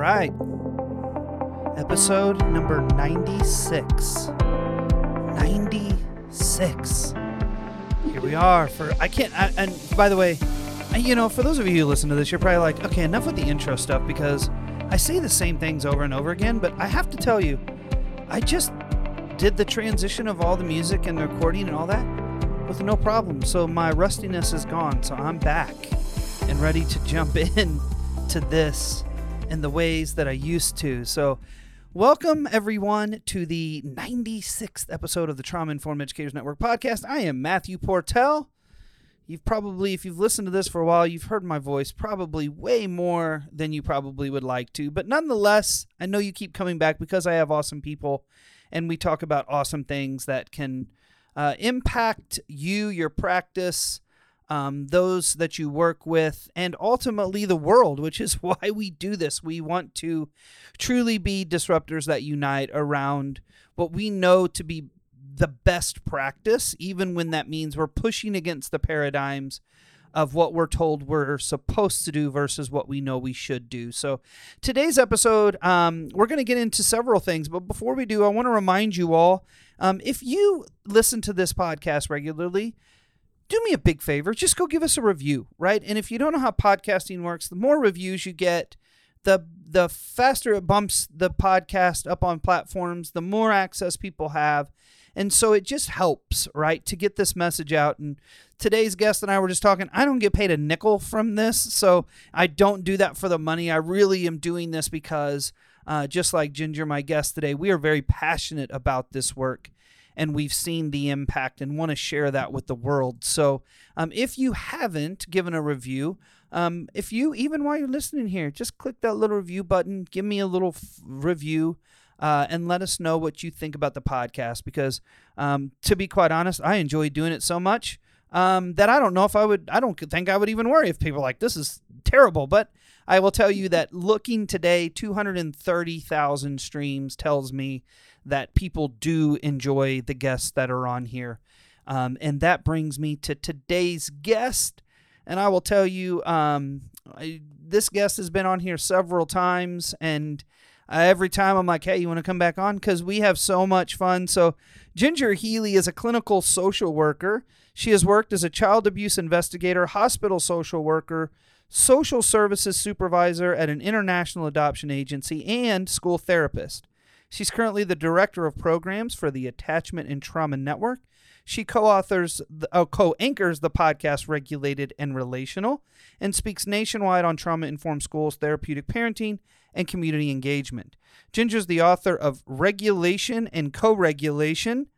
right. Episode number 96. 96. Here we are for I can't I, and by the way, you know, for those of you who listen to this, you're probably like, "Okay, enough with the intro stuff because I say the same things over and over again, but I have to tell you, I just did the transition of all the music and the recording and all that with no problem. So my rustiness is gone. So I'm back and ready to jump in to this in the ways that I used to. So welcome everyone to the 96th episode of the Trauma Informed Educators Network podcast. I am Matthew Portell. You've probably, if you've listened to this for a while, you've heard my voice probably way more than you probably would like to. But nonetheless, I know you keep coming back because I have awesome people and we talk about awesome things that can uh, impact you, your practice, um, those that you work with, and ultimately the world, which is why we do this. We want to truly be disruptors that unite around what we know to be the best practice, even when that means we're pushing against the paradigms of what we're told we're supposed to do versus what we know we should do. So, today's episode, um, we're going to get into several things. But before we do, I want to remind you all um, if you listen to this podcast regularly, do me a big favor. Just go give us a review, right? And if you don't know how podcasting works, the more reviews you get, the the faster it bumps the podcast up on platforms, the more access people have. And so it just helps, right, to get this message out. And today's guest and I were just talking, I don't get paid a nickel from this. So I don't do that for the money. I really am doing this because, uh, just like Ginger, my guest today, we are very passionate about this work and we've seen the impact and want to share that with the world. So um, if you haven't given a review, um, if you, even while you're listening here, just click that little review button, give me a little f- review uh, and let us know what you think about the podcast. Because um, to be quite honest, I enjoy doing it so much um, that I don't know if I would. I don't think I would even worry if people like this is terrible. But I will tell you that looking today, two hundred and thirty thousand streams tells me that people do enjoy the guests that are on here. Um, and that brings me to today's guest. And I will tell you, um, I, this guest has been on here several times, and uh, every time I'm like, hey, you want to come back on? Because we have so much fun. So, Ginger Healy is a clinical social worker. She has worked as a child abuse investigator, hospital social worker, social services supervisor at an international adoption agency, and school therapist. She's currently the director of programs for the Attachment and Trauma Network. She co-authors, uh, co-anchors the podcast Regulated and Relational, and speaks nationwide on trauma-informed schools, therapeutic parenting, and community engagement. Ginger's the author of Regulation and Co-regulation,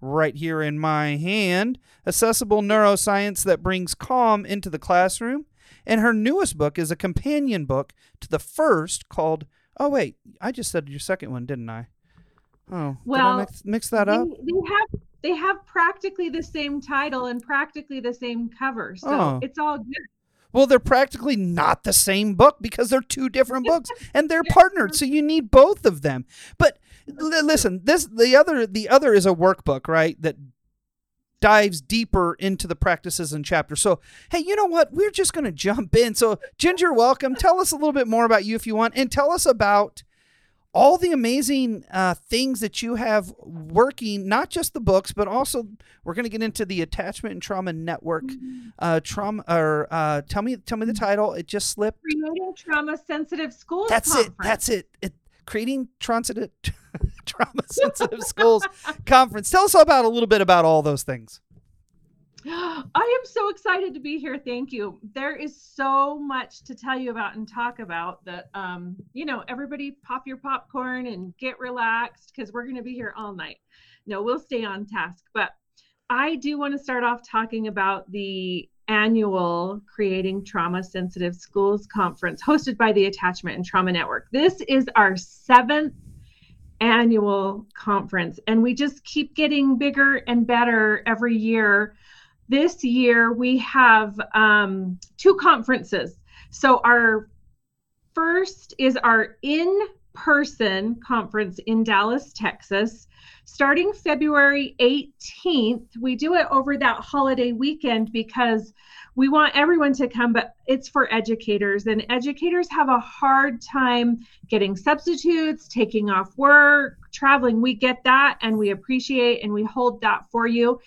right here in my hand, accessible neuroscience that brings calm into the classroom. And her newest book is a companion book to the first called Oh wait, I just said your second one, didn't I? Oh, well, I mix, mix that they, up? they have they have practically the same title and practically the same cover, so Oh. it's all good. Well, they're practically not the same book because they're two different books and they're partnered, so you need both of them. But l- listen, this the other the other is a workbook, right? That dives deeper into the practices and chapters. So, hey, you know what? We're just going to jump in. So, Ginger, welcome. Tell us a little bit more about you if you want and tell us about all the amazing uh, things that you have working, not just the books, but also we're going to get into the attachment and trauma network. Uh, trauma, or uh, tell me, tell me the title. It just slipped. Creating trauma sensitive schools. That's it. That's it. it creating transit trauma sensitive schools conference. Tell us about a little bit about all those things. I am so excited to be here. Thank you. There is so much to tell you about and talk about that um, you know, everybody pop your popcorn and get relaxed because we're gonna be here all night. No, we'll stay on task. But I do want to start off talking about the annual Creating Trauma Sensitive Schools Conference hosted by the Attachment and Trauma Network. This is our seventh annual conference, and we just keep getting bigger and better every year. This year, we have um, two conferences. So, our first is our in person conference in Dallas, Texas. Starting February 18th, we do it over that holiday weekend because we want everyone to come, but it's for educators, and educators have a hard time getting substitutes, taking off work, traveling. We get that and we appreciate and we hold that for you.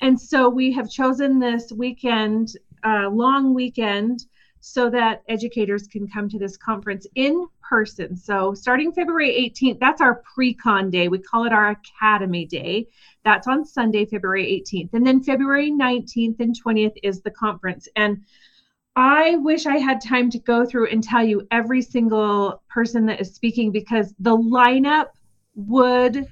And so we have chosen this weekend, uh, long weekend, so that educators can come to this conference in person. So starting February 18th, that's our pre-con day. We call it our Academy Day. That's on Sunday, February 18th. And then February 19th and 20th is the conference. And I wish I had time to go through and tell you every single person that is speaking because the lineup would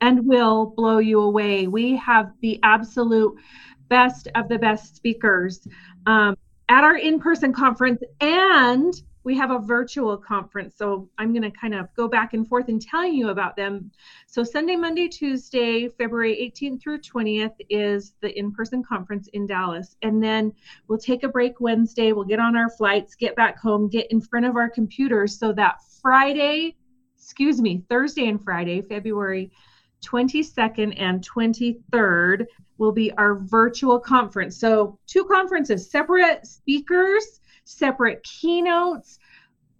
and will blow you away. We have the absolute best of the best speakers um, at our in person conference and we have a virtual conference. So I'm going to kind of go back and forth and tell you about them. So Sunday, Monday, Tuesday, February 18th through 20th is the in-person conference in Dallas. And then we'll take a break Wednesday, we'll get on our flights, get back home, get in front of our computers so that Friday, excuse me, Thursday and Friday, February 22nd and 23rd will be our virtual conference. So two conferences, separate speakers separate keynotes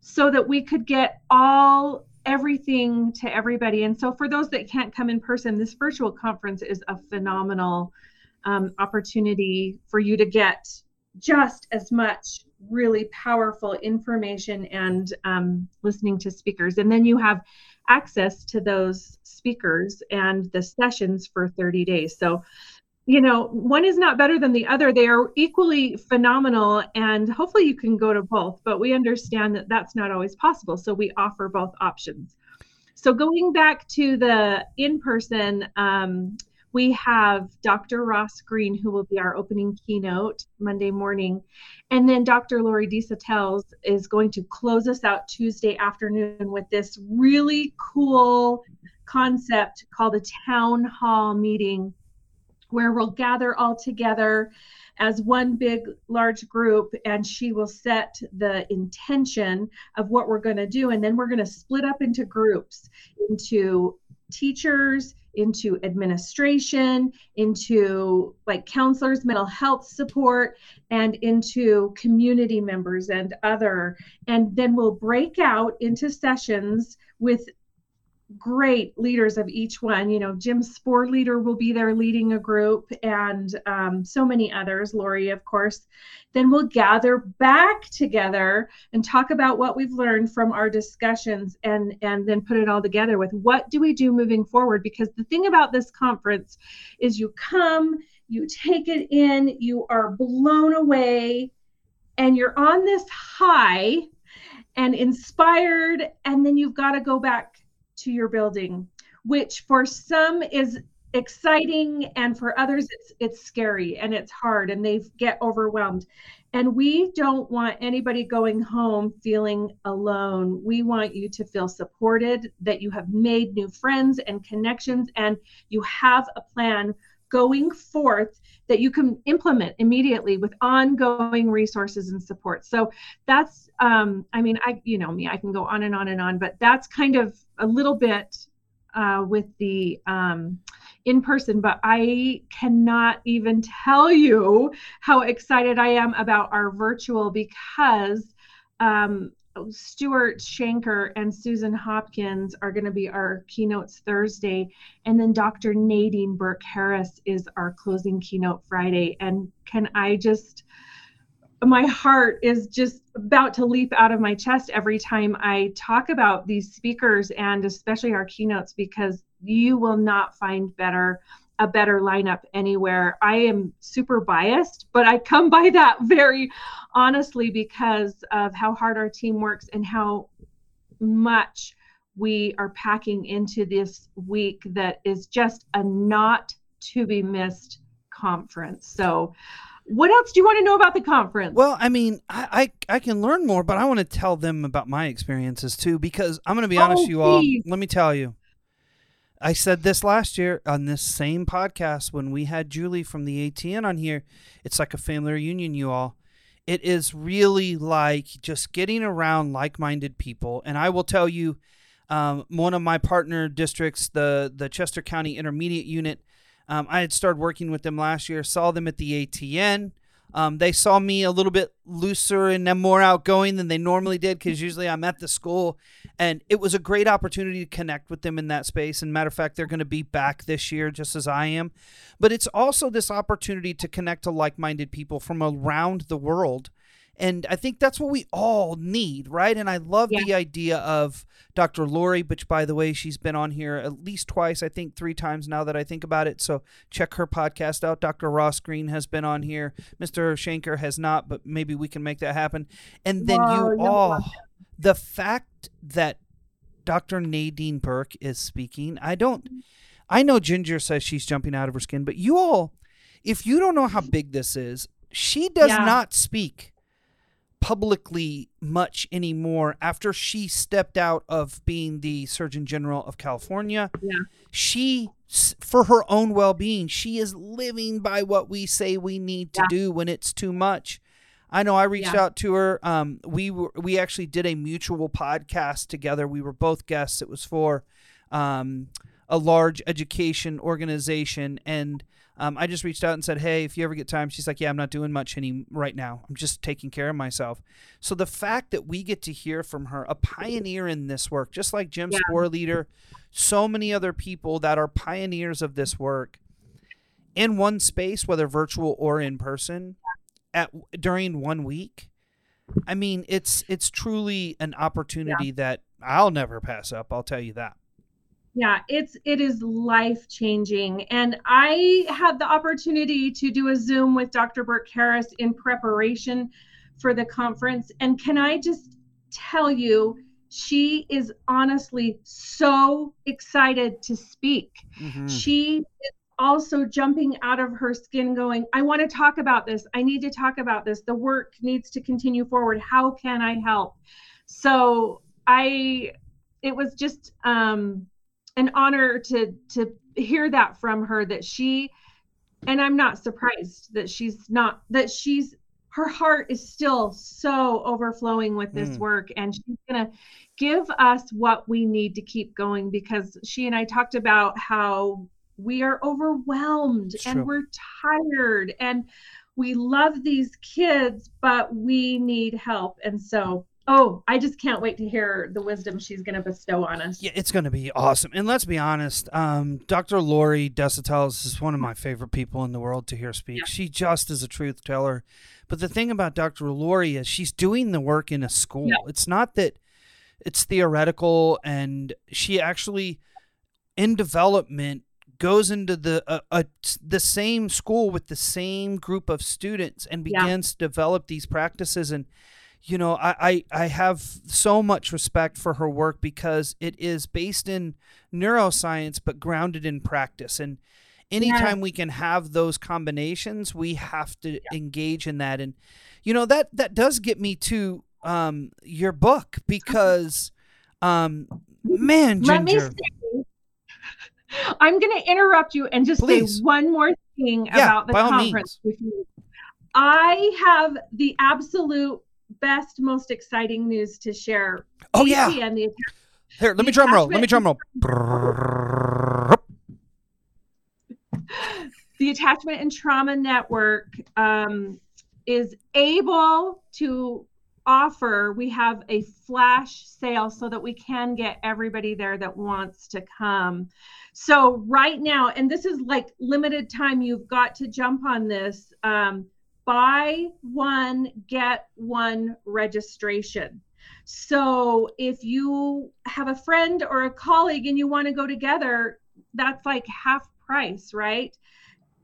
so that we could get all everything to everybody. And so, for those that can't come in person, this virtual conference is a phenomenal um, opportunity for you to get just as much really powerful information and um, listening to speakers. And then you have access to those speakers and the sessions for 30 days. So you know, one is not better than the other. They are equally phenomenal, and hopefully you can go to both. But we understand that that's not always possible, so we offer both options. So going back to the in-person, um, we have Dr. Ross Greene, who will be our opening keynote Monday morning, and then Dr. Lori Desautels is going to close us out Tuesday afternoon with this really cool concept called a town hall meeting where we'll gather all together as one big large group and she will set the intention of what we're going to do. And then we're going to split up into groups into teachers into administration into like counselors mental health support and into community members and other. And then we'll break out into sessions with great leaders of each one. You know, Jim Sporleder will be there leading a group, and um, so many others. Lori, of course. Then we'll gather back together and talk about what we've learned from our discussions, and and then put it all together with what do we do moving forward. Because the thing about this conference is, you come, you take it in, you are blown away, and you're on this high and inspired and then you've got to go back to your building, which for some is exciting and for others it's it's scary and it's hard and they get overwhelmed. And we don't want anybody going home feeling alone. We want you to feel supported that you have made new friends and connections and you have a plan going forth that you can implement immediately with ongoing resources and support. So that's um, i mean i you know me i can go on and on and on but that's kind of a little bit uh, with the um, in person, but I cannot even tell you how excited I am about our virtual because um, Stuart Shanker and Susan Hopkins are going to be our keynotes Thursday, and then Dr. Nadine Burke Harris is our closing keynote Friday. And can I just my heart is just about to leap out of my chest every time I talk about these speakers and especially our keynotes because you will not find better a better lineup anywhere. I am super biased, but I come by that very honestly because of how hard our team works and how much we are packing into this week that is just a not to be missed conference. So what else do you want to know about the conference? Well, I mean, I I, I can learn more, but I want to tell them about my experiences too because I'm going to be honest, oh, you all. Let me tell you. I said this last year on this same podcast when we had Julie from the ATN on here. It's like a family reunion, you all. It is really like just getting around like minded people. And I will tell you, um, one of my partner districts, the the Chester County Intermediate Unit. Um, I had started working with them last year. Saw them at the ATN. Um, they saw me a little bit looser and more outgoing than they normally did because usually I'm at the school. And it was a great opportunity to connect with them in that space. And matter of fact, they're going to be back this year just as I am. But it's also this opportunity to connect to like minded people from around the world and I think that's what we all need, right? And I love yeah. the idea of Dr. Lori, which, by the way, she's been on here at least twice, I think three times now that I think about it. So check her podcast out. Dr. Ross Greene has been on here. Mr. Shanker has not, but maybe we can make that happen. And then you all, the fact that Dr. Nadine Burke is speaking, I don't, I know Ginger says she's jumping out of her skin, but you all, if you don't know how big this is, she does yeah. not speak publicly much anymore after she stepped out of being the Surgeon General of California. Yeah. She for her own well-being, she is living by what we say we need to yeah. do when it's too much. I know I reached yeah. out to her. Um, we were we actually did a mutual podcast together. We were both guests. It was for um, a large education organization and um, I just reached out and said, "Hey, if you ever get time," she's like, "Yeah, I'm not doing much any right now. I'm just taking care of myself." So the fact that we get to hear from her, a pioneer in this work, just like Jim yeah. Sporleder, so many other people that are pioneers of this work, in one space, whether virtual or in person, at during one week. I mean, it's it's truly an opportunity yeah. that I'll never pass up. I'll tell you that yeah it's it is life changing and i had the opportunity to do a zoom with dr burke harris in preparation for the conference. And can i just tell you she is honestly so excited to speak. Mm-hmm. she is also jumping out of her skin going i want to talk about this. I need to talk about this. The work needs to continue forward. How can i help? So i it was just um an honor to to hear that from her that she and I'm not surprised that she's not that she's her heart is still so overflowing with this mm. work and she's going to give us what we need to keep going because she and I talked about how we are overwhelmed it's and true. we're tired and we love these kids but we need help and so Oh, I just can't wait to hear the wisdom she's going to bestow on us. Yeah, it's going to be awesome. And let's be honest, um, Dr. Lori Desautel is one of my favorite people in the world to hear speak. Yeah. She just is a truth teller. But the thing about Dr. Lori is she's doing the work in a school. Yeah. It's not that it's theoretical, and she actually, in development, goes into the uh, uh, the same school with the same group of students and begins yeah. to develop these practices and you know, I, I, I have so much respect for her work because it is based in neuroscience but grounded in practice. And anytime yeah. we can have those combinations, we have to yeah. engage in that. And you know that that does get me to um, your book because, um, man, Ginger. Let me say, I'm going to interrupt you and just Please. say one more thing yeah, about the conference. I have the absolute best, most exciting news to share. Oh yeah. And the, Here, let me drum roll. Let me drum roll. the Attachment and Trauma Network um, is able to offer. We have a flash sale so that we can get everybody there that wants to come. So right now, and this is like limited time. You've got to jump on this. Um, buy one, get one registration. So if you have a friend or a colleague and you want to go together, that's like half price, right?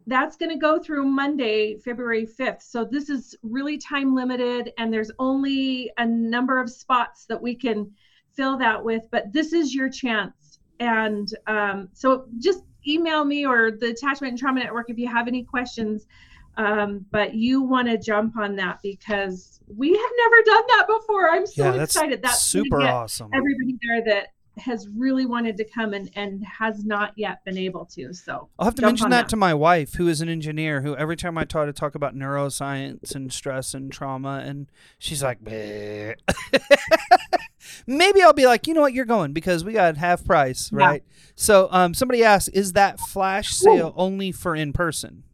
That's going to go through Monday, February 5th. So this is really time limited and there's only a number of spots that we can fill that with, but this is your chance. And um, so just email me or the Attachment and Trauma Network if you have any questions um, but you want to jump on that because we have never done that before. I'm so yeah, excited. That's super awesome. Everybody there that has really wanted to come and, and has not yet been able to. So I'll have to mention that, that, to my wife, who is an engineer, who every time I try to talk about neuroscience and stress and trauma, and she's like, maybe I'll be like, you know what, you're going because we got half price, right? Yeah. So um, somebody asked, is that flash sale Ooh. only for in person?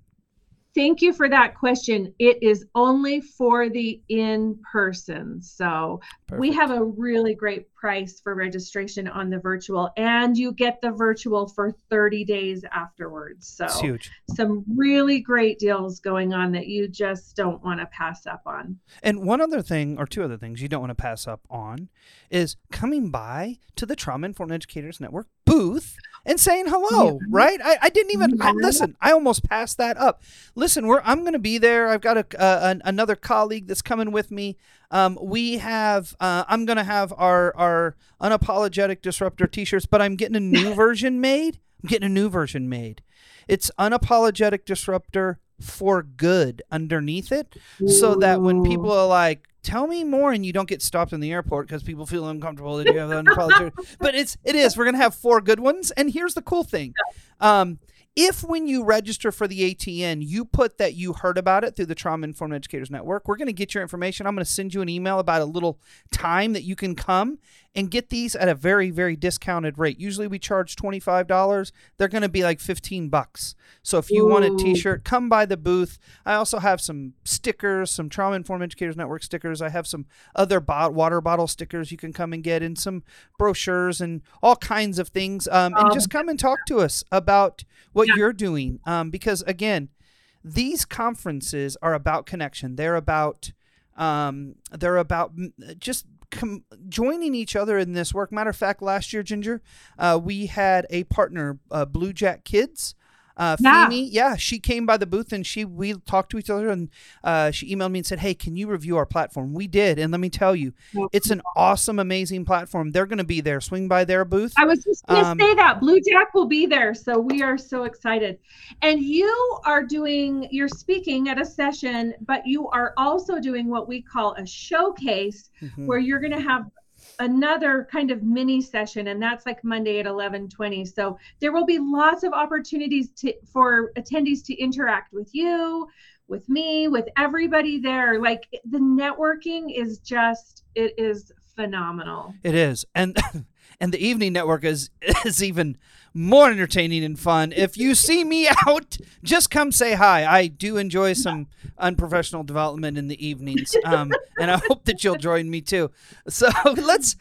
Thank you for that question. It is only for the in person. So Perfect. we have a really great price for registration on the virtual, and you get the virtual for 30 days afterwards. So it's huge. Some really great deals going on that you just don't want to pass up on. And one other thing, or two other things you don't want to pass up on, is coming by to the Trauma Informed Educators Network booth and saying hello, yeah. right? I, I, didn't even I, listen. I almost passed that up. Listen, we're I'm going to be there. I've got a, uh, another colleague that's coming with me. Um, we have uh, I'm going to have our our unapologetic disruptor T-shirts, but I'm getting a new version made. I'm getting a new version made. It's unapologetic disruptor for good underneath it, Ooh. so that when people are like, tell me more and you don't get stopped in the airport because people feel uncomfortable that you have unapologetic but it's it is we're gonna have four good ones and here's the cool thing um, if when you register for the ATN, you put that you heard about it through the Trauma Informed Educators Network, we're going to get your information. I'm going to send you an email about a little time that you can come and get these at a very very discounted rate. Usually we charge $25. They're going to be like 15 bucks. So if you Ooh. want a t-shirt, come by the booth. I also have some stickers, some Trauma Informed Educators Network stickers. I have some other bot- water bottle stickers you can come and get and some brochures and all kinds of things. Um, and um, just come and talk to us about what yeah. you're doing um, because again, these conferences are about connection. They're about um, they're about just com- joining each other in this work. Matter of fact, last year, Ginger, uh, we had a partner, uh, Blue Jack Kids. Uh, yeah. Femi, yeah, she came by the booth and she we talked to each other and uh, she emailed me and said, "Hey, can you review our platform?" We did, and let me tell you, it's an awesome, amazing platform. They're going to be there. Swing by their booth. I was just going to um, say that Blue Jack will be there, so we are so excited. And you are doing, you're speaking at a session, but you are also doing what we call a showcase, mm-hmm. where you're going to have another kind of mini session and that's like monday at 11.20 so there will be lots of opportunities to for attendees to interact with you with me with everybody there. Like the networking is just it is phenomenal. It is. And and the evening network is is even more entertaining and fun. If you see me out, just come say hi. I do enjoy some unprofessional development in the evenings, um, and I hope that you'll join me too. So let's,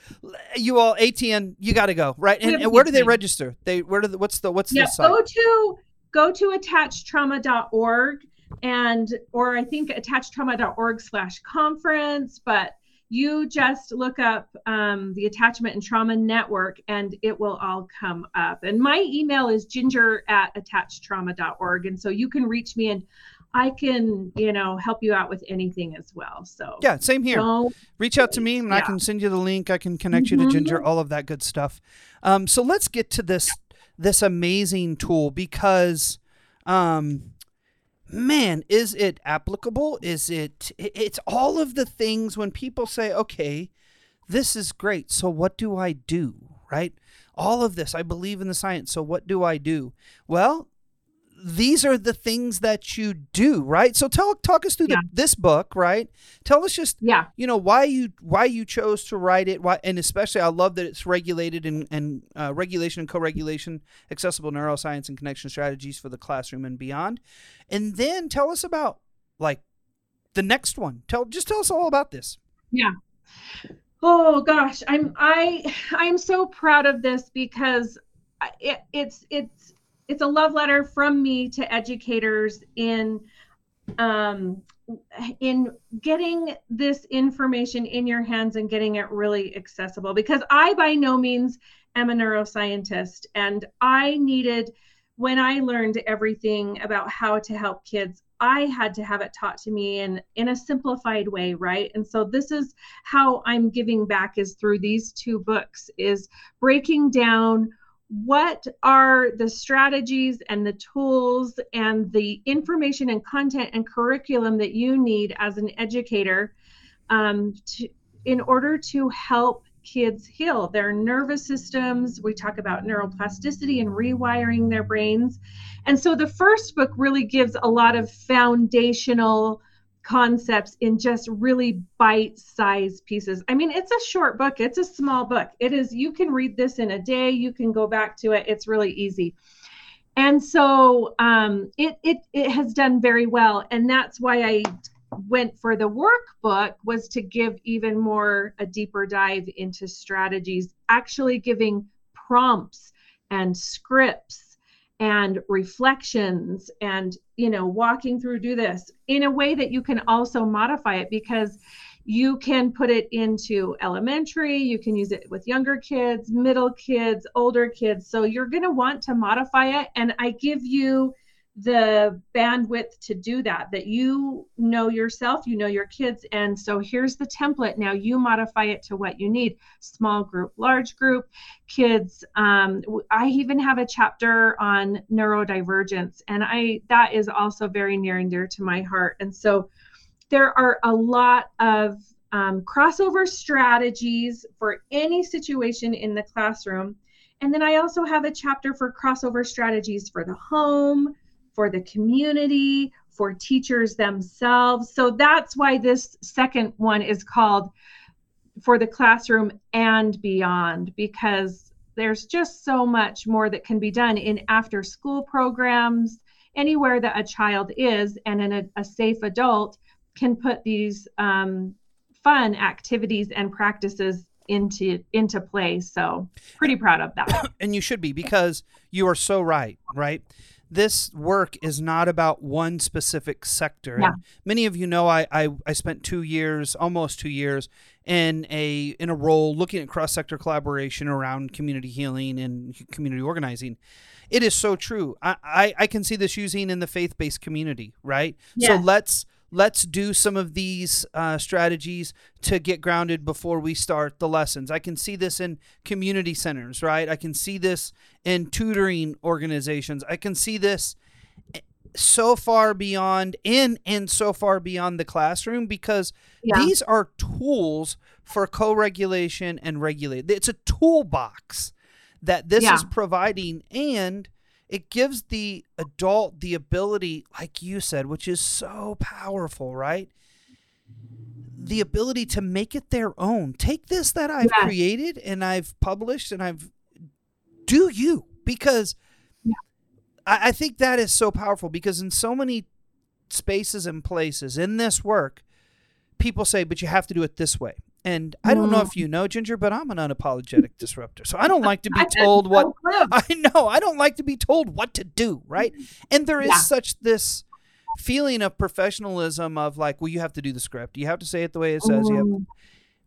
you all, ATN, you got to go right. And, and, where do they register? They where do the, what's the what's yeah, the site? Go to go to attachtrauma.org and or I think attachtrauma.org slash conference, but you just look up um, the attachment and trauma network and it will all come up and my email is ginger at attachtrauma.org and so you can reach me and i can you know help you out with anything as well so yeah same here reach out to me and yeah. i can send you the link i can connect mm-hmm. you to mm-hmm. ginger all of that good stuff um, so let's get to this this amazing tool because um, man, is it applicable? Is it, it's all of the things when people say, okay, this is great. So what do I do? Right? All of this, I believe in the science. So what do I do? Well, these are the things that you do, right? So tell talk us through yeah. the, this book, right? Tell us just yeah, you know why you why you chose to write it, why, and especially I love that it's regulated and and uh, regulation and co-regulation, accessible neuroscience and connection strategies for the classroom and beyond, and then tell us about like the next one. Tell just tell us all about this. Yeah. Oh gosh, I'm I I'm so proud of this because it, it's it's it's a love letter from me to educators in um, in getting this information in your hands and getting it really accessible. Because I by no means am a neuroscientist and I needed when I learned everything about how to help kids I had to have it taught to me in in a simplified way right? And so this is how I'm giving back is through these two books is breaking down what are the strategies and the tools and the information and content and curriculum that you need as an educator um, to, in order to help kids heal their nervous systems. We talk about neuroplasticity and rewiring their brains. And so the first book really gives a lot of foundational concepts in just really bite sized pieces. I mean, it's a short book, it's a small book. It is, you can read this in a day, you can go back to it, it's really easy. And so um, it, it, it has done very well. And that's why I went for the workbook was to give even more a deeper dive into strategies, actually giving prompts and scripts and reflections and you know walking through do this in a way that you can also modify it because you can put it into elementary you can use it with younger kids middle kids older kids. So you're going to want to modify it. And i give you the bandwidth to do that that you know yourself you know your kids. And so here's the template. Now you modify it to what you need. Small group large group kids. Um, i even have a chapter on neurodivergence and i that is also very near and dear to my heart. And so there are a lot of um, crossover strategies for any situation in the classroom. And then I also have a chapter for crossover strategies for the home, for the community, for teachers themselves. So that's why this second one is called for the classroom and beyond, because there's just so much more that can be done in after school programs, anywhere that a child is, and in a, a safe adult can put these um, fun activities and practices into into play. So pretty proud of that. And you should be because you are so right right this work is not about one specific sector. Yeah. many of you know I, I, I spent two years, almost two years, in a in a role looking at cross sector collaboration around community healing and community organizing. It is so true. I, I, I can see this using in the faith based community, right? Yes. So let's let's do some of these uh, strategies to get grounded before we start the lessons. I can see this in community centers, right? I can see this in tutoring organizations. I can see this eh, so far beyond in and so far beyond the classroom because yeah. these are tools for co-regulation and regulate. It's a toolbox that this yeah. is providing and – it gives the adult the ability, like you said, which is so powerful, right? The ability to make it their own. Take this that I've yeah. created and I've published and I've do you because yeah. I, I think that is so powerful because in so many spaces and places in this work, people say, but you have to do it this way. And I don't know mm. if you know Ginger, but I'm an unapologetic disruptor. So I don't like to be told what I know. I don't like to be told what to do, right? And there is yeah. such this feeling of professionalism of like, well, you have to do the script. You have to say it the way it says. You have, mm.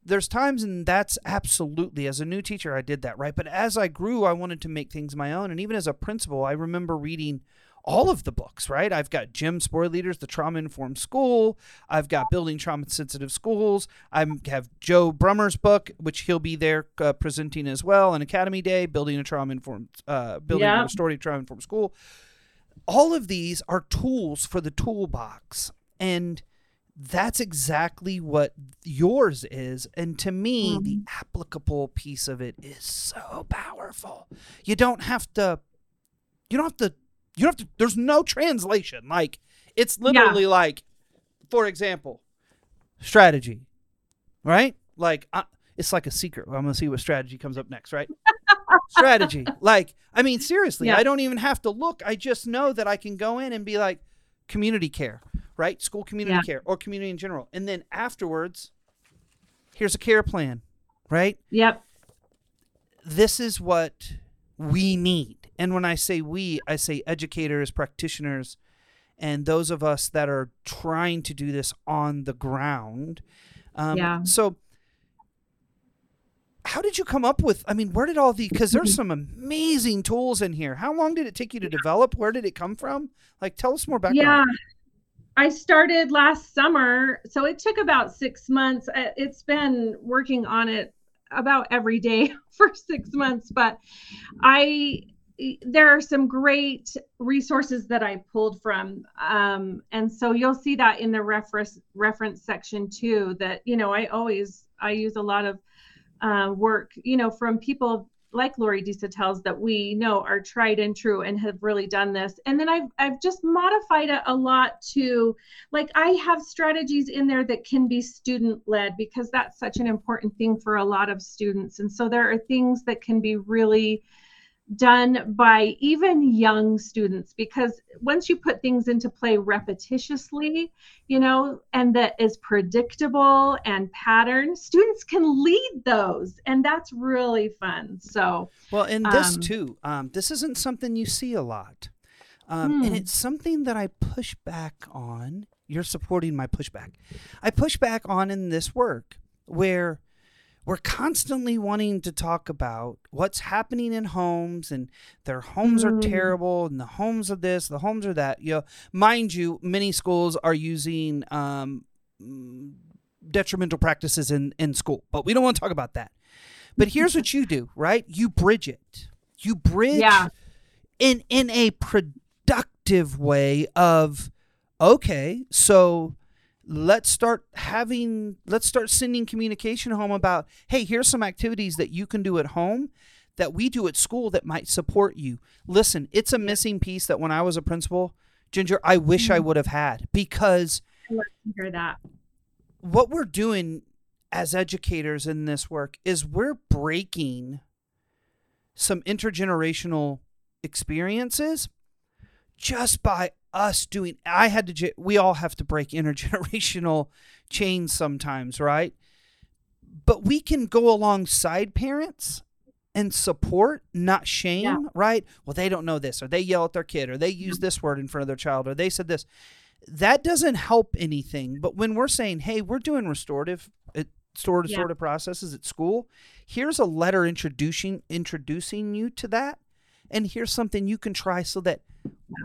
there's times and that's absolutely as a new teacher I did that, right? But as I grew, I wanted to make things my own. And even as a principal, I remember reading all of the books, right? I've got Jim Sporleder's The Trauma Informed School. I've got Building Trauma Sensitive Schools. I have Joe Brummer's book, which he'll be there uh, presenting as well on Academy Day, Building a Trauma Informed, uh, Building yeah. a Restorative Trauma Informed School. All of these are tools for the toolbox. And that's exactly what yours is. And to me, mm-hmm. the applicable piece of it is so powerful. You don't have to, you don't have to you don't have to. There's no translation. Like it's literally yeah. like, for example, strategy, right? Like uh, it's like a secret. I'm gonna see what strategy comes up next, right? strategy. Like I mean, seriously, yeah. I don't even have to look. I just know that I can go in and be like, community care, right? School community yeah. care or community in general, and then afterwards, here's a care plan, right? Yep. This is what we need and when I say we, I say educators, practitioners, and those of us that are trying to do this on the ground. Um, yeah. So, how did you come up with? I mean, where did all the? Because there's some amazing tools in here. How long did it take you to develop? Where did it come from? Like, tell us more background. Yeah. I started last summer, so it took about six months. Uh, it's been working on it about every day for six months, but I there are some great resources that I pulled from. Um, and so you'll see that in the reference reference section too, that, you know, I always, I use a lot of uh, work, you know, from people like Lori Desautels, that we know are tried and true and have really done this. And then I've I've just modified it a lot to like I have strategies in there that can be student led because that's such an important thing for a lot of students. And so there are things that can be really done by even young students because once you put things into play repetitiously you know and that is predictable and pattern students can lead those and that's really fun. So well and this um, too um, this isn't something you see a lot. Um, hmm. and it's something that i push back on you're supporting my pushback. I push back on in this work where we're constantly wanting to talk about what's happening in homes and their homes mm. are terrible and the homes of this, the homes are that. You know, mind you, many schools are using um, detrimental practices in, in school, but we don't want to talk about that. But here's what you do, right? You bridge it. You bridge yeah. in in a productive way of okay, so let's start having let's start sending communication home about hey here's some activities that you can do at home that we do at school that might support you listen it's a missing piece that when i was a principal ginger i wish mm-hmm. i would have had because I hear that what we're doing as educators in this work is we're breaking some intergenerational experiences just by us doing i had to we all have to break intergenerational chains sometimes right but we can go alongside parents and support not shame yeah. right well they don't know this or they yell at their kid or they use this word in front of their child or they said this that doesn't help anything but when we're saying hey we're doing restorative eh, restorative yeah. sort of processes at school here's a letter introducing introducing you to that and here's something you can try so that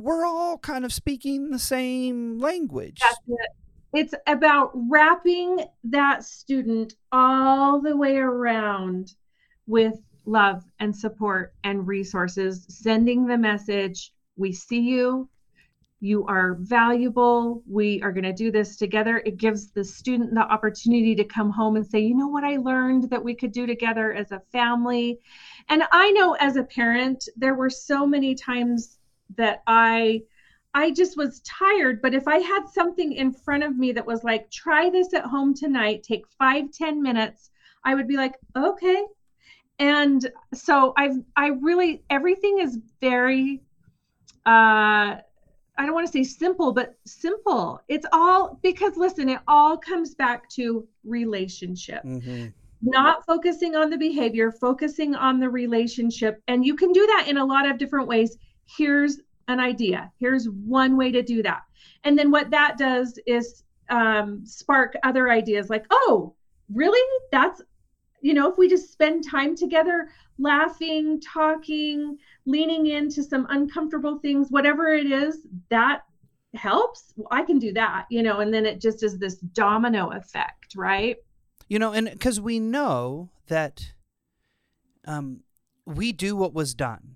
we're all kind of speaking the same language. It. It's about wrapping that student all the way around with love and support and resources, sending the message we see you, you are valuable. We are going to do this together. It gives the student the opportunity to come home and say, you know what I learned that we could do together as a family. And I know as a parent, there were so many times that I I just was tired. But if I had something in front of me that was like, try this at home tonight, take five, ten minutes, I would be like, okay. And so I've I really everything is very uh I don't want to say simple, but simple. It's all because listen, it all comes back to relationship. Mm-hmm. Not focusing on the behavior, focusing on the relationship. And you can do that in a lot of different ways here's an idea. Here's one way to do that. And then what that does is um, spark other ideas like, oh, really? That's, you know, if we just spend time together laughing, talking, leaning into some uncomfortable things, whatever it is, that helps. Well, I can do that, you know, and then it just is this domino effect, right? You know, and because we know that um, we do what was done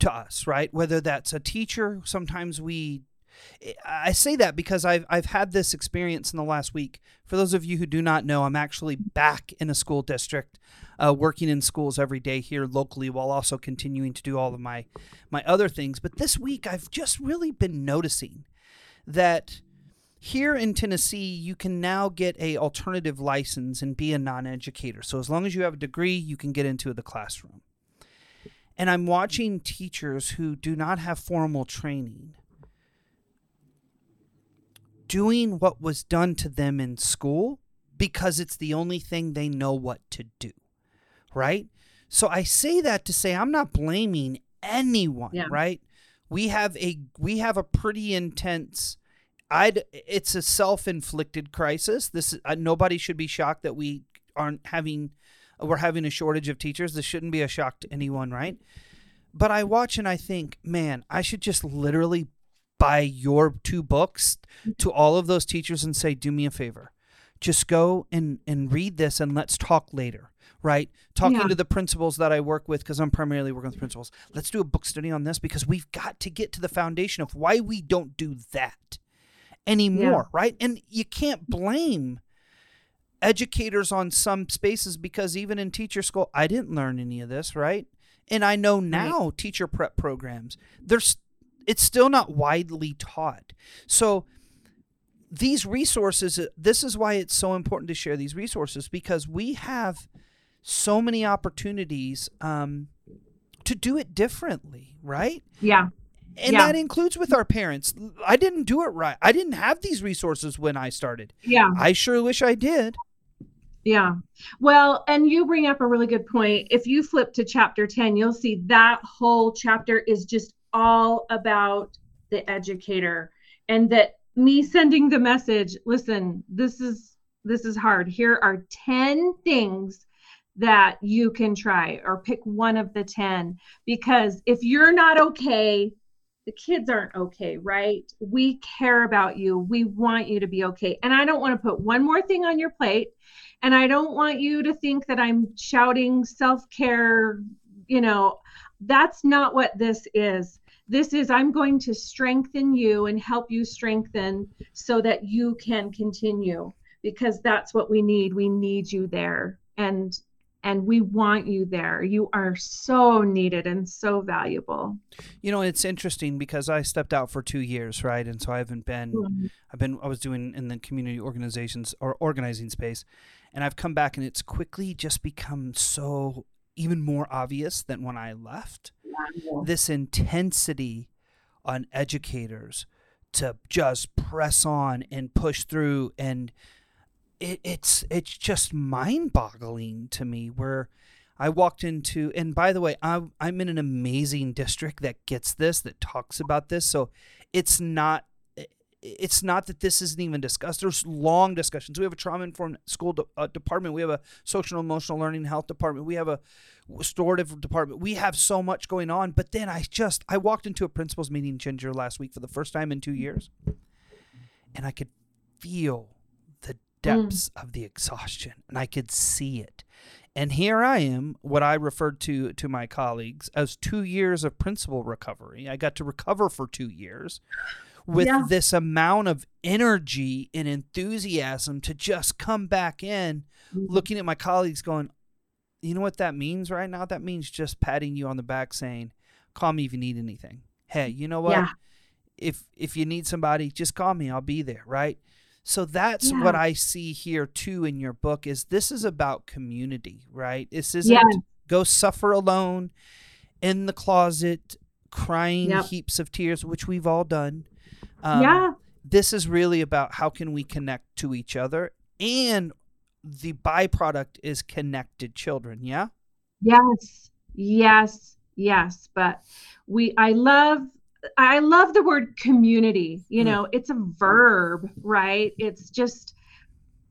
to us, right? Whether that's a teacher, sometimes we I say that because I've I've had this experience in the last week. For those of you who do not know, I'm actually back in a school district, uh, working in schools every day here locally, while also continuing to do all of my my other things. But this week, I've just really been noticing that here in Tennessee, you can now get a alternative license and be a non-educator. So as long as you have a degree, you can get into the classroom and I'm watching teachers who do not have formal training doing what was done to them in school because it's the only thing they know what to do. Right? So I say that to say I'm not blaming anyone, yeah. right? We have a we have a pretty intense I'd it's a self-inflicted crisis. This uh, nobody should be shocked that we aren't having we're having a shortage of teachers. This shouldn't be a shock to anyone, right? But I watch and I think, man, I should just literally buy your two books mm-hmm. to all of those teachers and say, do me a favor. Just go and, and read this and let's talk later, right? Talking yeah. to the principals that I work with, because I'm primarily working with principals. Let's do a book study on this because we've got to get to the foundation of why we don't do that anymore, yeah. right? And you can't blame educators on some spaces because even in teacher school, I didn't learn any of this, right? And I know now right. teacher prep programs, there's it's still not widely taught. So these resources, this is why it's so important to share these resources because we have so many opportunities um, to do it differently, right? Yeah. And yeah. that includes with our parents. I didn't do it right. I didn't have these resources when I started. Yeah. I sure wish I did. Yeah. Well, and you bring up a really good point. If you flip to chapter 10, you'll see that whole chapter is just all about the educator and that me sending the message, listen, this is this is hard. Here are 10 things that you can try or pick one of the 10 because if you're not okay, the kids aren't okay, right? We care about you. We want you to be okay. And I don't want to put one more thing on your plate. And I don't want you to think that I'm shouting self care. You know, that's not what this is. This is, I'm going to strengthen you and help you strengthen so that you can continue because that's what we need. We need you there. And and we want you there. You are so needed and so valuable. You know, it's interesting because I stepped out for two years, right? And so I haven't been, mm-hmm. I've been, I was doing in the community organizations or organizing space, and I've come back and it's quickly just become so even more obvious than when I left. This intensity on educators to just press on and push through and it, it's it's just mind-boggling to me where I walked into and by the way I'm I'm in an amazing district that gets this that talks about this so it's not it's not that this isn't even discussed. There's long discussions. We have a trauma informed school de- uh, department. We have a social emotional learning health department. We have a restorative department. We have so much going on. But then I just I walked into a principals meeting, Ginger, last week for the first time in two years, and I could feel the depths mm. of the exhaustion and I could see it. And here I am, what I referred to to my colleagues as two years of principal recovery. I got to recover for two years with yeah. this amount of energy and enthusiasm to just come back in, mm-hmm. looking at my colleagues going, you know what that means right now? That means just patting you on the back saying, call me if you need anything. Hey, you know what? Yeah. If if you need somebody, just call me. I'll be there, right? So that's yeah. what I see here too in your book is this is about community, right? This isn't yeah. go suffer alone in the closet crying yep. heaps of tears, which we've all done. Um, yeah. This is really about how can we connect to each other and the byproduct is connected children, yeah? Yes. Yes. Yes, but we I love I love the word community. You mm. know, it's a verb, right? It's just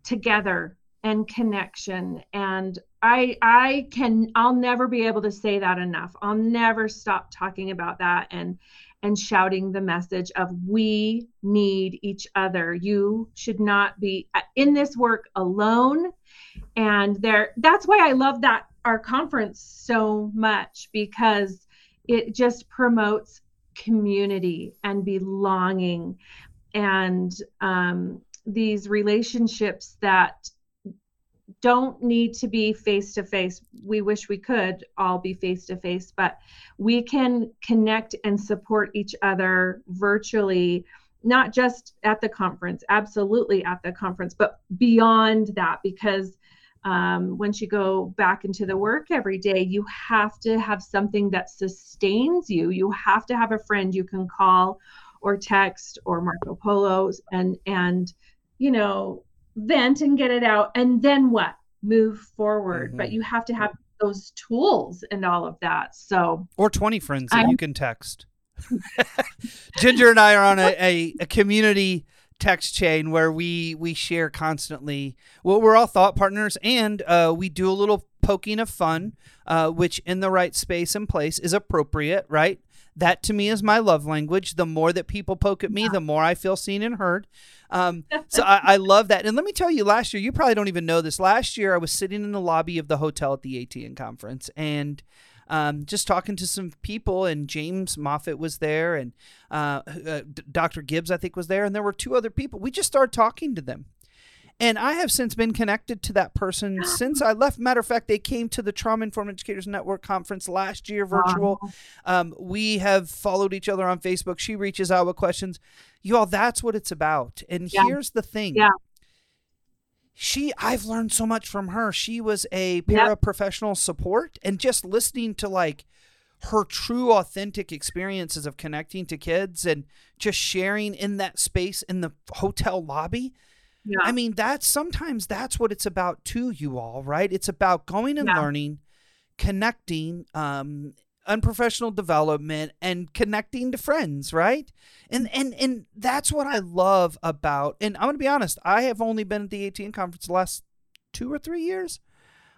together and connection and I I can I'll never be able to say that enough. I'll never stop talking about that and and shouting the message of we need each other. You should not be uh, in this work alone. And there that's why I love that our conference so much because it just promotes community and belonging and um, these relationships that don't need to be face to face. We wish we could all be face to face, but we can connect and support each other virtually, not just at the conference, absolutely at the conference, but beyond that, because um, once you go back into the work every day, you have to have something that sustains you. You have to have a friend you can call or text or Marco Polo's and and you know vent and get it out and then what move forward mm-hmm. but you have to have those tools and all of that so or 20 friends that I'm, you can text ginger and i are on a, a, a community text chain where we we share constantly. Well, we're all thought partners, and uh, we do a little poking of fun, uh, which in the right space and place is appropriate, right? That to me is my love language. The more that people poke at me, the more I feel seen and heard. Um, so I, I, love that. And let me tell you, last year, you probably don't even know this. Last year, I was sitting in the lobby of the hotel at the ATN conference, and um, just talking to some people, and James Moffat was there, and uh, uh, Dr. Gibbs, I think, was there, and there were two other people. We just started talking to them. And I have since been connected to that person since I left. Matter of fact, they came to the Trauma Informed Educators Network conference last year, virtual. Wow. Um, we have followed each other on Facebook. She reaches out with questions. You all, that's what it's about. And Yeah. here's the thing. Yeah. She, I've learned so much from her. She was a Yep. paraprofessional support, and just listening to like her true, authentic experiences of connecting to kids and just sharing in that space in the hotel lobby. Yeah. I mean, that's sometimes that's what it's about too, you all, right? It's about going and Yeah. learning, connecting, um, unprofessional development and connecting to friends, right? And and and that's what I love about and I'm gonna be honest, I have only been at the ATN conference the last two or three years.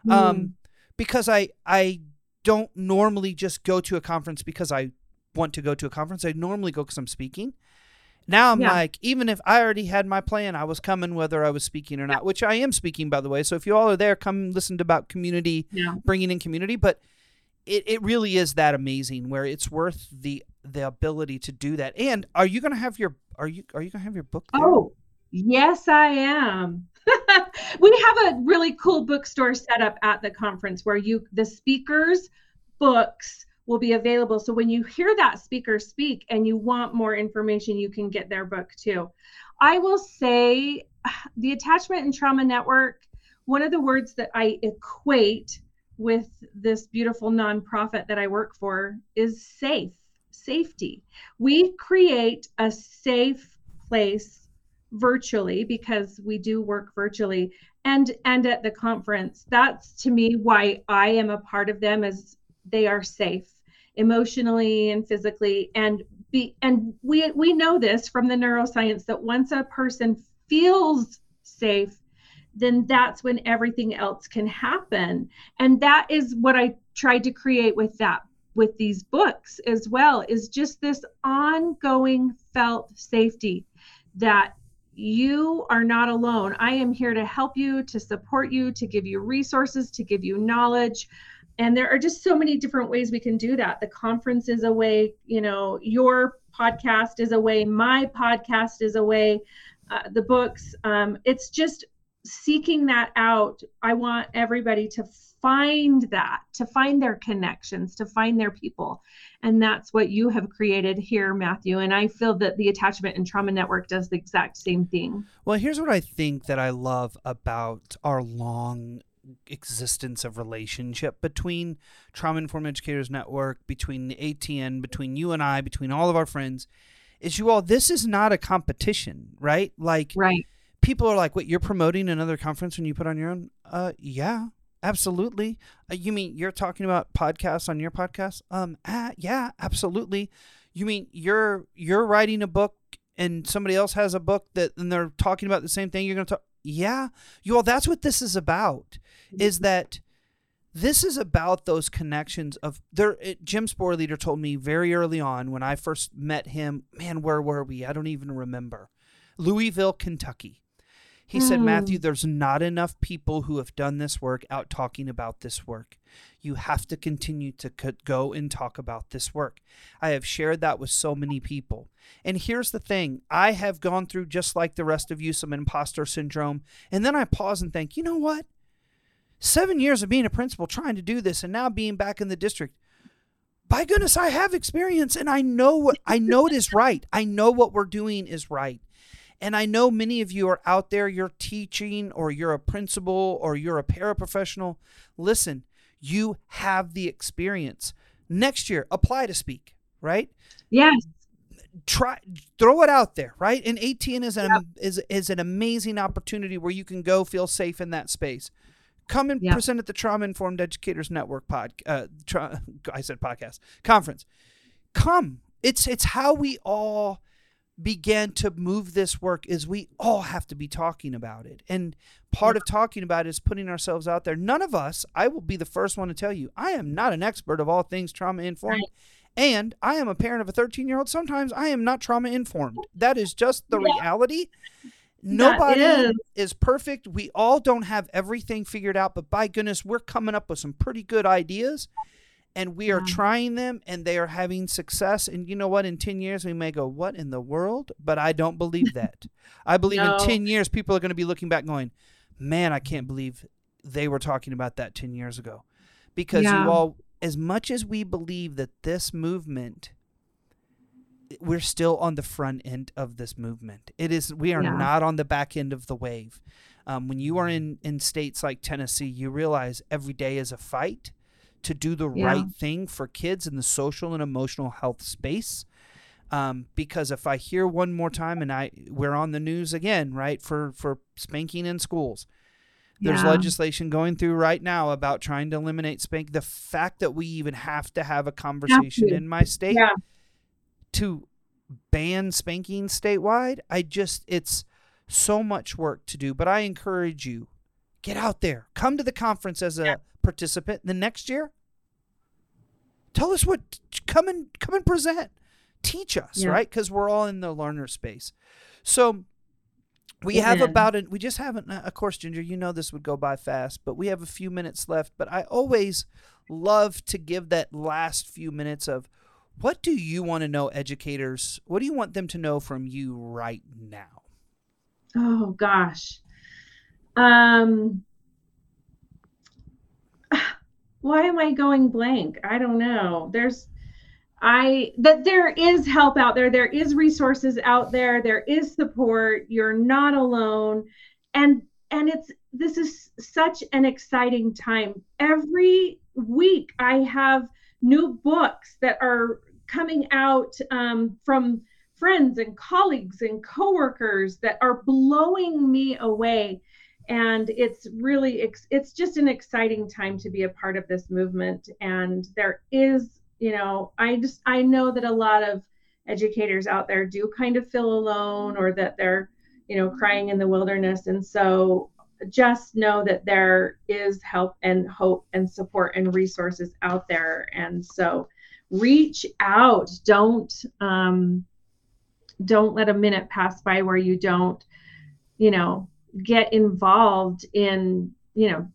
Mm. Um because I I don't normally just go to a conference because I want to go to a conference. I normally go because I'm speaking. Now I'm Yeah. like, even if I already had my plan, I was coming whether I was speaking or not, which I am speaking, by the way. So if you all are there, come listen to about community, yeah. bringing in community. But it, it really is that amazing where it's worth the the ability to do that. And are you gonna have your are you are you gonna have your book there? Oh, yes, I am. we have a really cool bookstore set up at the conference where you the speakers books will be available. So when you hear that speaker speak and you want more information, you can get their book too. I will say the attachment and trauma network, one of the words that I equate with this beautiful nonprofit that I work for is safe, safety. We create a safe place virtually because we do work virtually and and at the conference that's to me why i am a part of them as they are safe emotionally and physically and be and we we know this from the neuroscience that once a person feels safe then that's when everything else can happen and that is what i tried to create with that with these books as well is just this ongoing felt safety that you are not alone. I am here to help you, to support you, to give you resources, to give you knowledge. And there are just so many different ways we can do that. The conference is a way, you know, your podcast is a way, my podcast is a way, uh, the books. Um, it's just seeking that out. I want everybody to find that, to find their connections, to find their people. And that's what you have created here, Matthew. And I feel that the Attachment and Trauma Network does the exact same thing. Well, here's what I think that I love about our long existence of relationship between Trauma Informed Educators Network, between the ATN, between you and I, between all of our friends, is you all, this is not a competition, right? Like, Right. people are like, "What? You're promoting another conference when you put on your own?" Uh, yeah, absolutely. Uh, you mean you're talking about podcasts on your podcast? Um, ah, yeah, absolutely. You mean you're you're writing a book and somebody else has a book that and they're talking about the same thing? You're gonna talk? Yeah, you all. That's what this is about. Is that this is about those connections of there it, jim sporleder told me very early on when i first met him man where were we? I don't even remember. Louisville kentucky. He said Hmm. matthew there's not enough people who have done this work out talking about this work. You have to continue to co- go and talk about this work. I have shared that with so many people. And here's the thing. I have gone through just like the rest of you some imposter syndrome and then i pause and think you know what seven years of being a principal trying to do this and now being back in the district. By goodness i have experience and i know what i know it is right. I know what we're doing is right. And i know many of you are out there you're teaching or you're a principal or you're a paraprofessional. Listen you have the experience. Next year apply to speak right? Yes. try throw it out there right? And ATN is an is is an amazing opportunity where you can go feel safe in that space come and Yeah. present at the trauma informed educators network pod uh tra- i said podcast conference come it's it's how we all began to move this work is we all have to be talking about it and part of talking about it is putting ourselves out there none of us i will be the first one to tell you i am not an expert of all things trauma informed Right. and I am a parent of a 13 year old. Sometimes I am not trauma informed. That is just the Yeah. reality. Nobody is. is perfect. We all don't have everything figured out, but by goodness, we're coming up with some pretty good ideas. and we are Yeah. trying them and they are having success and you know what in 10 years we may go what in the world but i don't believe that i believe No. in 10 years people are going to be looking back going man i can't believe they were talking about that 10 years ago because Yeah. you all as much as we believe that this movement we're still on the front end of this movement it is we are Yeah. not on the back end of the wave um, when you are in in states like tennessee you realize every day is a fight to do the Yeah. right thing for kids in the social and emotional health space um, because if i hear one more time and i we're on the news again right for for spanking in schools there's Yeah. legislation going through right now about trying to eliminate spank. The fact that we even have to have a conversation in my state. To ban spanking statewide, I just it's so much work to do. But I encourage you, get out there, come to the conference as a participant. The next year, tell us what, come and come and present, teach us, Yeah. right? Because we're all in the learner space. So we have about it. We just haven't. uh, Of course, Ginger, you know this would go by fast, but we have a few minutes left. But I always love to give that last few minutes of what do you want to know, educators? What do you want them to know from you right now? Oh gosh. Um why am I going blank? I don't know. There's I that there is help out there. There is resources out there. There is support. You're not alone. And and it's this is such an exciting time. Every week I have new books that are coming out um, from friends and colleagues and coworkers that are blowing me away. And it's really it's just an exciting time to be a part of this movement. And there is you know i just i know that a lot of educators out there do kind of feel alone or that they're you know crying in the wilderness. And so just know that there is help and hope and support and resources out there. And so reach out don't um don't let a minute pass by where you don't you know get involved in you know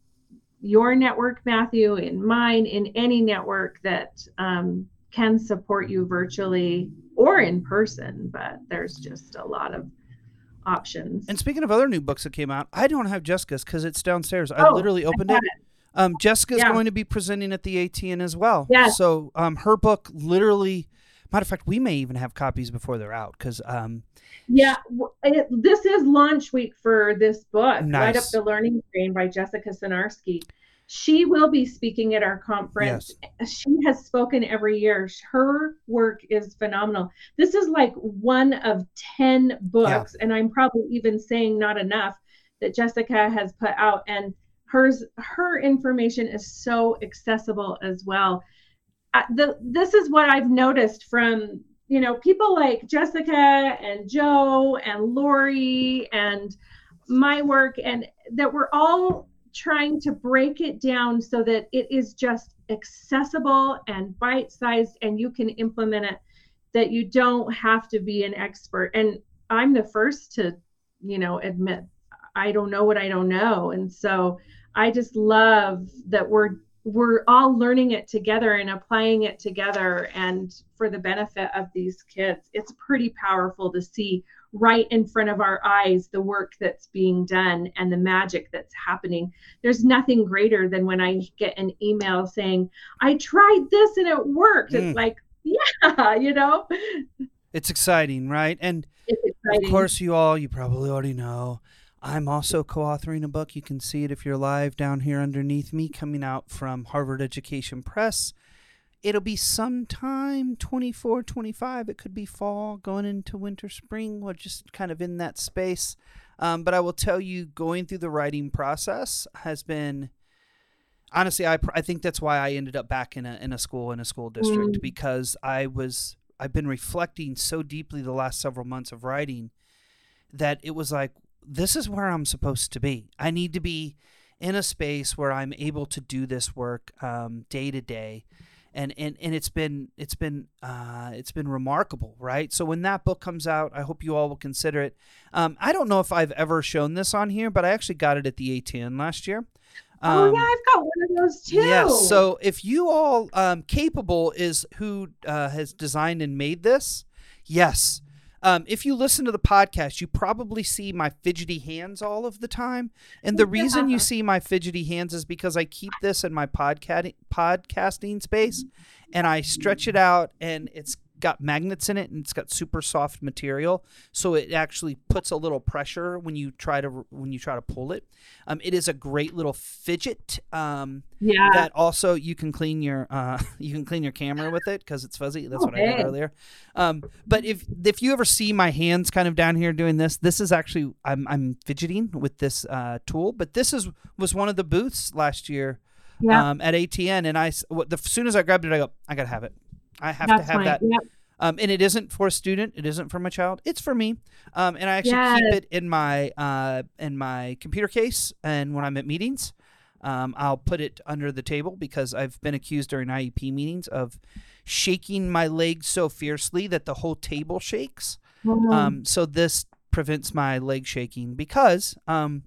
your network matthew in mine in any network that um, can support you virtually or in person but there's just a lot of options And speaking of other new books that came out, I don't have Jessica's because it's downstairs. I Oh, literally opened got it. Um, is Yeah. going to be presenting at the ATN as well. Yes. So um, her book literally, matter of fact, we may even have copies before they're out because um, yeah it, this is launch week for this book light up the learning train by jessica sinarski she will be speaking at our conference Yes. she has spoken every year her work is phenomenal this is like one of 10 books and i'm probably even saying not enough that jessica has put out and hers her information is so accessible as well. The, this is what i've noticed from you know people like jessica and joe and lori and my work and that we're all trying to break it down so that it is just accessible and bite sized and you can implement it that you don't have to be an expert. And i'm the first to you know admit i don't know what i don't know. And so i just love that we're we're all learning it together and applying it together and for the benefit of these kids it's pretty powerful to see right in front of our eyes the work that's being done and the magic that's happening there's nothing greater than when i get an email saying i tried this and it worked Mm. it's like yeah you know it's exciting, right? And exciting Of course, you all, you probably already know. I'm also co authoring a book. You can see it if you're live down here underneath me, coming out from Harvard Education Press. It'll be sometime 24, 25. It could be fall, going into winter, spring. We're just kind of in that space. Um, but I will tell you, going through the writing process has been honestly, I, I think that's why I ended up back in a, in a school, in a school district, Mm. because I was, I've been reflecting so deeply the last several months of writing that it was like, this is where I'm supposed to be. I need to be in a space where I'm able to do this work um, day to day. And, and, and it's been it's been uh, it's been remarkable, right? So when that book comes out, I hope you all will consider it. Um, I don't know if I've ever shown this on here, but I actually got it at the ATN last year. oh Um, yeah, I've got one of those too. Yes. So if you all um, capable is who uh, has designed and made this, yes. Um, if you listen to the podcast, you probably see my fidgety hands all of the time, and the reason you see my fidgety hands is because I keep this in my podcast podcasting space, and I stretch it out, and it's got magnets in it, and it's got super soft material, so it actually puts a little pressure when you try to when you try to pull it. Um, it is a great little fidget. Um, yeah. that also you can clean your uh, you can clean your camera with it because it's fuzzy. That's Oh, what I did earlier. Um, but if if you ever see my hands kind of down here doing this, this is actually I'm I'm fidgeting with this uh, tool. But this is was one of the booths last year yeah. um, at ATN, and I the as soon as I grabbed it, I go I gotta have it. I have That's to have fine. that. Yep. Um, and it isn't for a student. It isn't for my child. It's for me. Um, and I actually keep it in my uh, in my computer case. And when I'm at meetings, um, I'll put it under the table because I've been accused during IEP meetings of shaking my legs so fiercely that the whole table shakes. Mhm. Um, so this prevents my leg shaking because, um,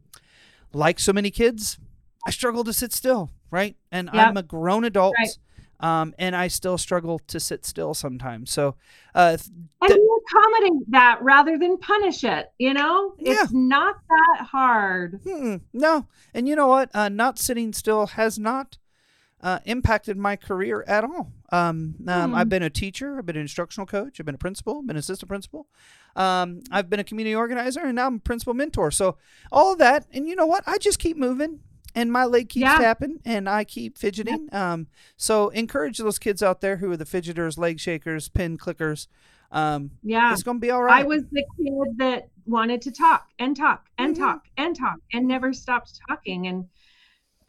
like so many kids, I struggle to sit still, right? And Yep. I'm a grown adult, Right. Um, and I still struggle to sit still sometimes. So, uh, th- and you accommodate that rather than punish it. You know, it's not that hard. mm-mm, no. And you know what? Uh, not sitting still has not uh, impacted my career at all. Um, um, Hmm. I've been a teacher, I've been an instructional coach, I've been a principal, I've been an assistant principal. Um, I've been a community organizer, and now I'm a principal mentor. So all of that, and you know what? I just keep moving, and my leg keeps Yeah. tapping, and I keep fidgeting. Um, so encourage those kids out there who are the fidgeters, leg shakers, pin clickers. Um, Yeah. it's gonna be all right. I was the kid that wanted to talk and talk and Mhm. talk and talk and never stopped talking. And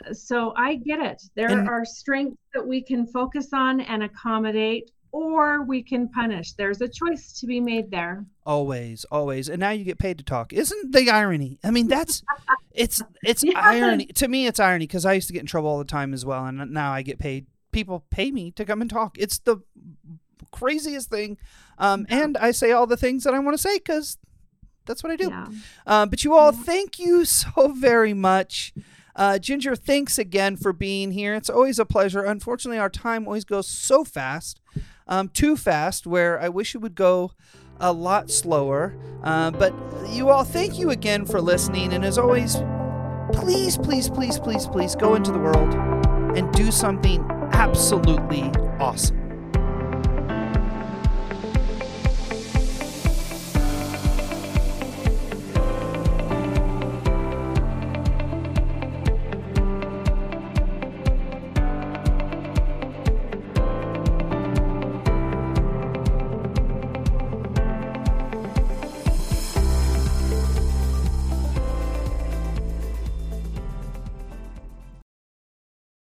uh, so I get it. There And- are strengths that we can focus on and accommodate, or we can punish. There's a choice to be made there. Always, always, and now you get paid to talk. Isn't the irony? I mean, that's it's it's Yeah. irony to me. It's irony because I used to get in trouble all the time as well, and now I get paid. People pay me to come and talk. It's the craziest thing, um, and I say all the things that I want to say because that's what I do. Yeah. Um, but you all, Yeah. thank you so very much. Uh, Ginger, thanks again for being here. It's always a pleasure. Unfortunately, our time always goes so fast, um, too fast, where I wish it would go a lot slower. Uh, but you all, thank you again for listening. And as always, please, please, please, please, please go into the world and do something absolutely awesome.